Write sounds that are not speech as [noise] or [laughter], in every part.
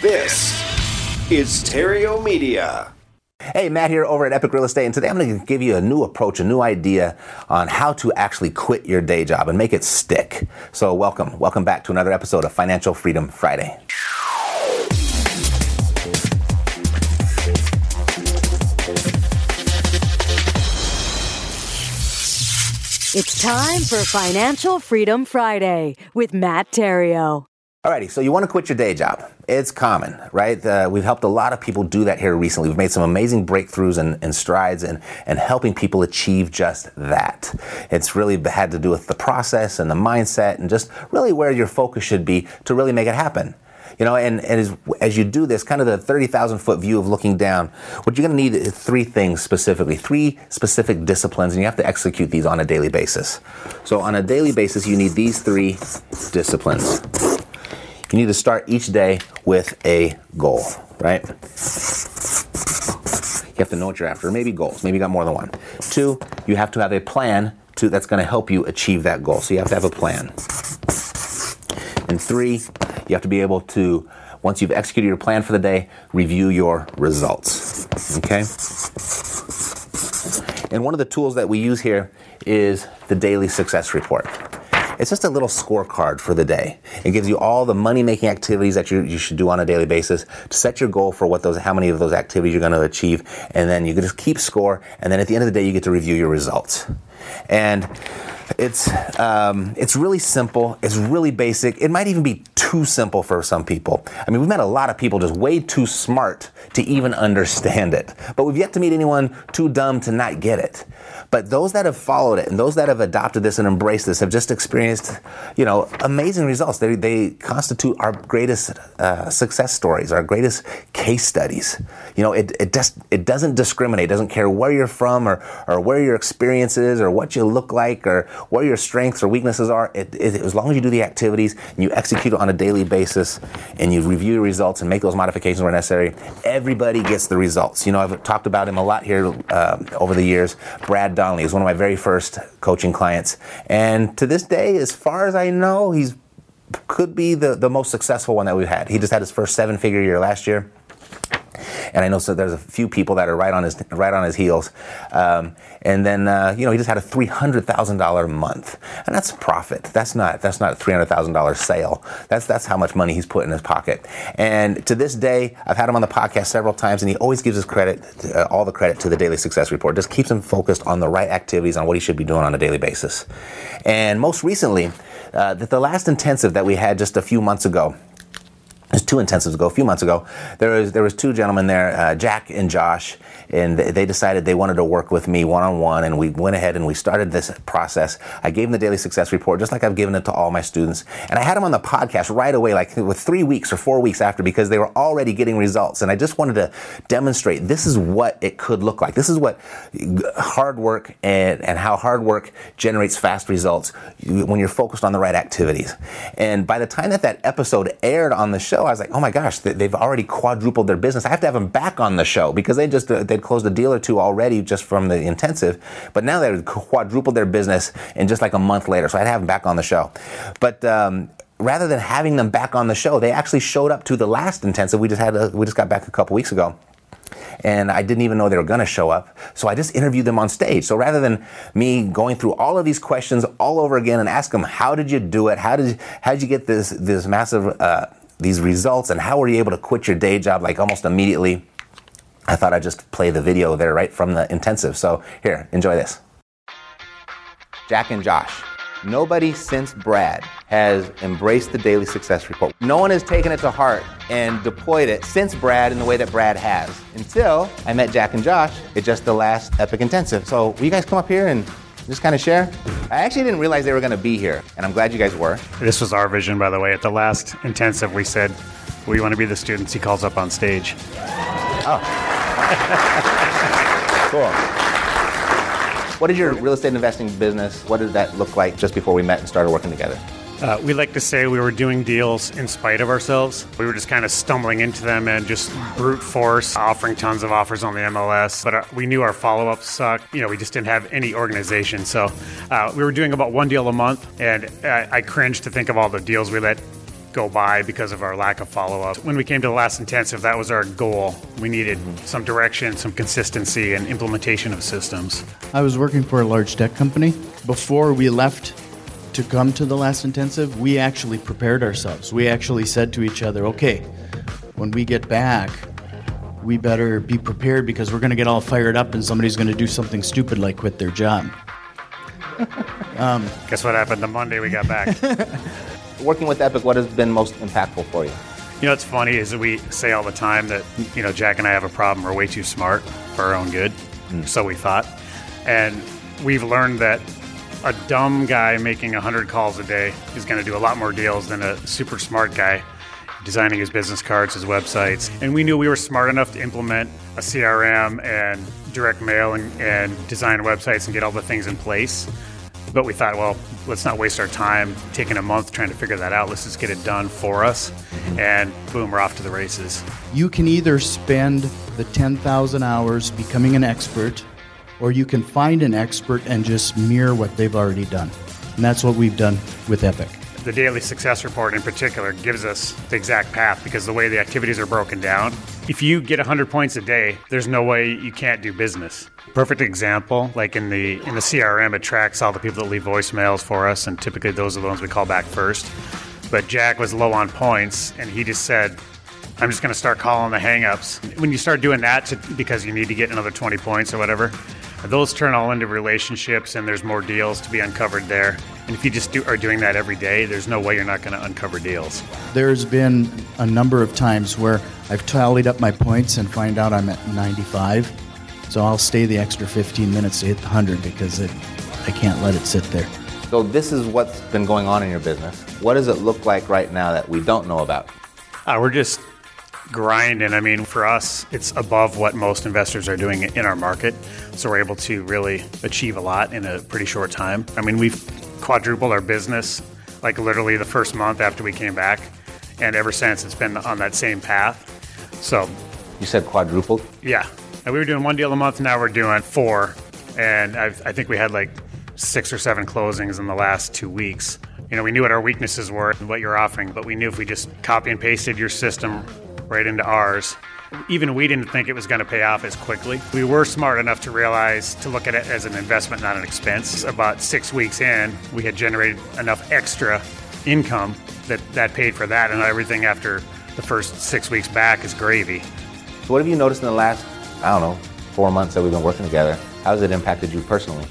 This is Theriault Media. Hey, Matt here over at Epic Real Estate, and today I'm going to give you a new approach, a new idea on how to actually quit your day job and make it stick. So, welcome. Welcome back to another episode of Financial Freedom Friday. It's time for Financial Freedom Friday with Matt Theriault. Alrighty, so you want to quit your day job. It's common, right? Uh, we've helped a lot of people do that here recently. We've made some amazing breakthroughs and, and strides and, and helping people achieve just that. It's really had to do with the process and the mindset and just really where your focus should be to really make it happen. You know, and, and as, as you do this, kind of the 30,000 foot view of looking down, what you're going to need is three things specifically, three specific disciplines, and you have to execute these on a daily basis. So, on a daily basis, you need these three disciplines. You need to start each day with a goal, right? You have to know what you're after, maybe goals, maybe you got more than one. Two, you have to have a plan to, that's going to help you achieve that goal. So, you have to have a plan. And three, you have to be able to, once you've executed your plan for the day, review your results. Okay? And one of the tools that we use here is the daily success report. It's just a little scorecard for the day. It gives you all the money making activities that you, you should do on a daily basis to set your goal for what those, how many of those activities you're going to achieve. And then you can just keep score. And then at the end of the day, you get to review your results. And it's um, it's really simple. It's really basic. It might even be too simple for some people. I mean, we've met a lot of people just way too smart to even understand it, but we've yet to meet anyone too dumb to not get it. But those that have followed it and those that have adopted this and embraced this have just experienced, you know, amazing results. They, they constitute our greatest uh, success stories, our greatest case studies. You know, it, it just it doesn't discriminate. It doesn't care where you're from or, or where your experience is or what you look like or what your strengths or weaknesses are. It, it, as long as you do the activities and you execute on a daily basis and you review your results and make those modifications where necessary, everybody gets the results. You know, I've talked about him a lot here uh, over the years. Brad Donnelly is one of my very first coaching clients. And to this day, as far as I know, he's could be the, the most successful one that we've had. He just had his first seven figure year last year and I know so there's a few people that are right on his right on his heels. Um, and then uh, you know he just had a three hundred thousand dollar month, and that's profit. That's not that's not a three hundred thousand dollar sale. That's that's how much money he's put in his pocket. And to this day, I've had him on the podcast several times, and he always gives his credit, uh, all the credit to the daily success report. Just keeps him focused on the right activities on what he should be doing on a daily basis. And most recently, uh, the last intensive that we had just a few months ago two intensives ago, a few months ago. There was there was two gentlemen there, uh, Jack and Josh, and they decided they wanted to work with me one on one, and we went ahead and we started this process. I gave them the daily success report, just like I've given it to all my students, and I had them on the podcast right away, like with three weeks or four weeks after, because they were already getting results, and I just wanted to demonstrate this is what it could look like. This is what hard work and and how hard work generates fast results when you're focused on the right activities. And by the time that that episode aired on the show I was like, oh my gosh, they've already quadrupled their business. I have to have them back on the show because they just uh, they'd closed a deal or two already just from the intensive, but now they've quadrupled their business in just like a month later. So I'd have them back on the show, but. Um, rather than having them back on the show, they actually showed up to the last intensive. We just had a, we just got back a couple weeks ago and I didn't even know they were going to show up. So I just interviewed them on stage. So rather than me going through all of these questions all over again and ask them, how did you do it? How did you, how did you get this this massive uh, these results and how were you able to quit your day job like almost immediately? I thought I'd just play the video there right from the intensive. So here, enjoy this. Jack and Josh. Nobody since Brad has embraced the daily success report. No one has taken it to heart and deployed it since Brad in the way that Brad has. Until I met Jack and Josh at just the last Epic Intensive. So will you guys come up here and just kind of share? I actually didn't realize they were going to be here, and I'm glad you guys were. This was our vision, by the way. At the last intensive, we said, we want to be the students he calls up on stage. Oh. [laughs] cool. What is your real estate investing business? What did that look like just before we met and started working together? Uh, we like to say we were doing deals in spite of ourselves. We were just kind of stumbling into them and just brute force offering tons of offers on the MLS. But uh, we knew our follow up sucked. You know, we just didn't have any organization. So uh, we were doing about one deal a month, and I, I cringed to think of all the deals we let go by because of our lack of follow up. When we came to the last intensive, that was our goal. We needed some direction, some consistency, and implementation of systems. I was working for a large tech company. Before we left to come to the last intensive, we actually prepared ourselves. We actually said to each other, okay, when we get back, we better be prepared because we're going to get all fired up and somebody's going to do something stupid like quit their job. [laughs] Um, Guess what happened the Monday we got back? [laughs] Working with Epic, what has been most impactful for you? You know what's funny is that we say all the time that you know Jack and I have a problem. We're way too smart for our own good, so we thought, and we've learned that a dumb guy making hundred calls a day is going to do a lot more deals than a super smart guy designing his business cards, his websites. And we knew we were smart enough to implement a CRM and direct mail and, and design websites and get all the things in place. But we thought, well, let's not waste our time taking a month trying to figure that out. Let's just get it done for us. And boom, we're off to the races. You can either spend the 10,000 hours becoming an expert, or you can find an expert and just mirror what they've already done. And that's what we've done with Epic. The daily success report in particular gives us the exact path because the way the activities are broken down, if you get 100 points a day, there's no way you can't do business. Perfect example, like in the in the CRM, it tracks all the people that leave voicemails for us, and typically those are the ones we call back first. But Jack was low on points, and he just said, "I'm just going to start calling the hangups." When you start doing that to, because you need to get another 20 points or whatever, those turn all into relationships, and there's more deals to be uncovered there. And if you just do, are doing that every day, there's no way you're not going to uncover deals. There's been a number of times where I've tallied up my points and find out I'm at 95. So I'll stay the extra 15 minutes to hit the 100 because it, I can't let it sit there. So this is what's been going on in your business. What does it look like right now that we don't know about? Uh, we're just grinding. I mean, for us, it's above what most investors are doing in our market. So we're able to really achieve a lot in a pretty short time. I mean, we've quadrupled our business like literally the first month after we came back. And ever since, it's been on that same path. So, You said quadrupled. yeah. And we were doing one deal a month, now we're doing four. And I've, I think we had like six or seven closings in the last two weeks. You know, we knew what our weaknesses were and what you're offering, but we knew if we just copy and pasted your system right into ours, even we didn't think it was going to pay off as quickly. We were smart enough to realize to look at it as an investment, not an expense. About six weeks in, we had generated enough extra income that that paid for that, and everything after the first six weeks back is gravy. So what have you noticed in the last, I don't know, four months that we've been working together? How has it impacted you personally?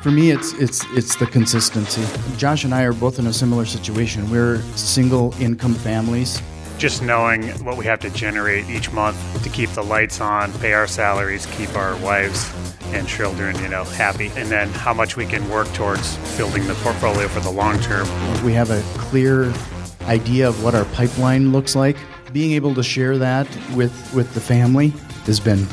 For me, it's it's it's the consistency. Josh and I are both in a similar situation. We're single income families. Just knowing what we have to generate each month to keep the lights on, pay our salaries, keep our wives and children, you know, happy, and then how much we can work towards building the portfolio for the long term. We have a clear idea of what our pipeline looks like. Being able to share that with with the family has been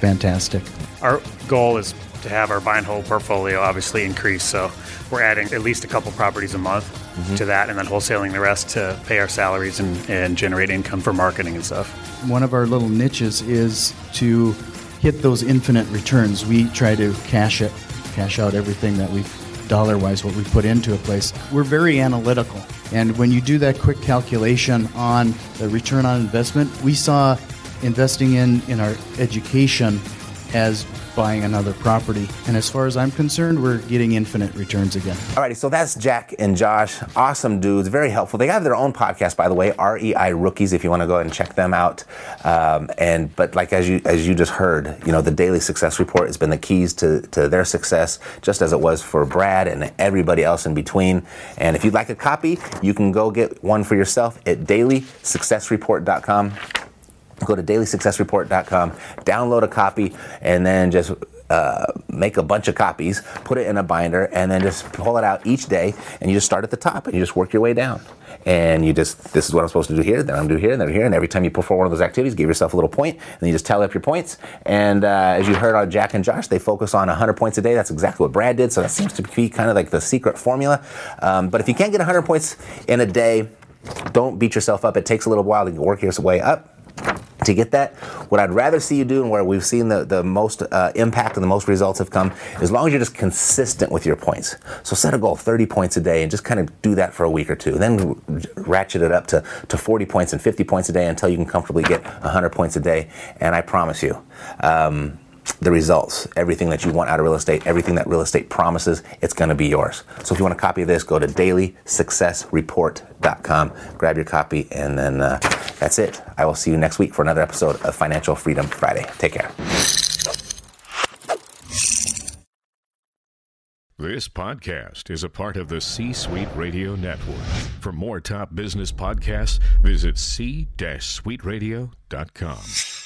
fantastic. Our goal is to have our buy and hold portfolio obviously increase, so we're adding at least a couple properties a month Mm-hmm. to that, and then wholesaling the rest to pay our salaries and, and generate income for marketing and stuff. One of our little niches is to hit those infinite returns. We try to cash it, cash out everything that we dollar wise what we put into a place. We're very analytical. And when you do that quick calculation on the return on investment, we saw investing in, in our education as buying another property. And as far as I'm concerned, we're getting infinite returns again. Alrighty, so that's Jack and Josh. Awesome dudes, very helpful. They have their own podcast, by the way, REI Rookies. If you want to go and check them out. Um, and but like as you as you just heard, you know, the daily success report has been the keys to to their success, just as it was for Brad and everybody else in between. And if you'd like a copy, you can go get one for yourself at dailysuccessreport.com go to dailysuccessreport.com, download a copy, and then just uh, make a bunch of copies, put it in a binder, and then just pull it out each day. And you just start at the top and you just work your way down. And you just, this is what I'm supposed to do here, then I'm do here, and then here. And every time you perform one of those activities, give yourself a little point, and you just tally up your points. And uh, as you heard on Jack and Josh, they focus on 100 points a day. That's exactly what Brad did. So that seems to be kind of like the secret formula. Um, but if you can't get 100 points in a day, don't beat yourself up. It takes a little while to work your way up to get that, what I'd rather see you do and where we've seen the, the most uh, impact and the most results have come, as long as you're just consistent with your points. So set a goal, 30 points a day, and just kind of do that for a week or two. Then ratchet it up to, to 40 points and 50 points a day until you can comfortably get 100 points a day. And I promise you, um, the results, everything that you want out of real estate, everything that real estate promises, it's going to be yours. So if you want a copy of this, go to dailysuccessreport.com, grab your copy, and then uh, that's it. I will see you next week for another episode of Financial Freedom Friday. Take care. This podcast is a part of the C Suite Radio Network. For more top business podcasts, visit c-suiteradio.com.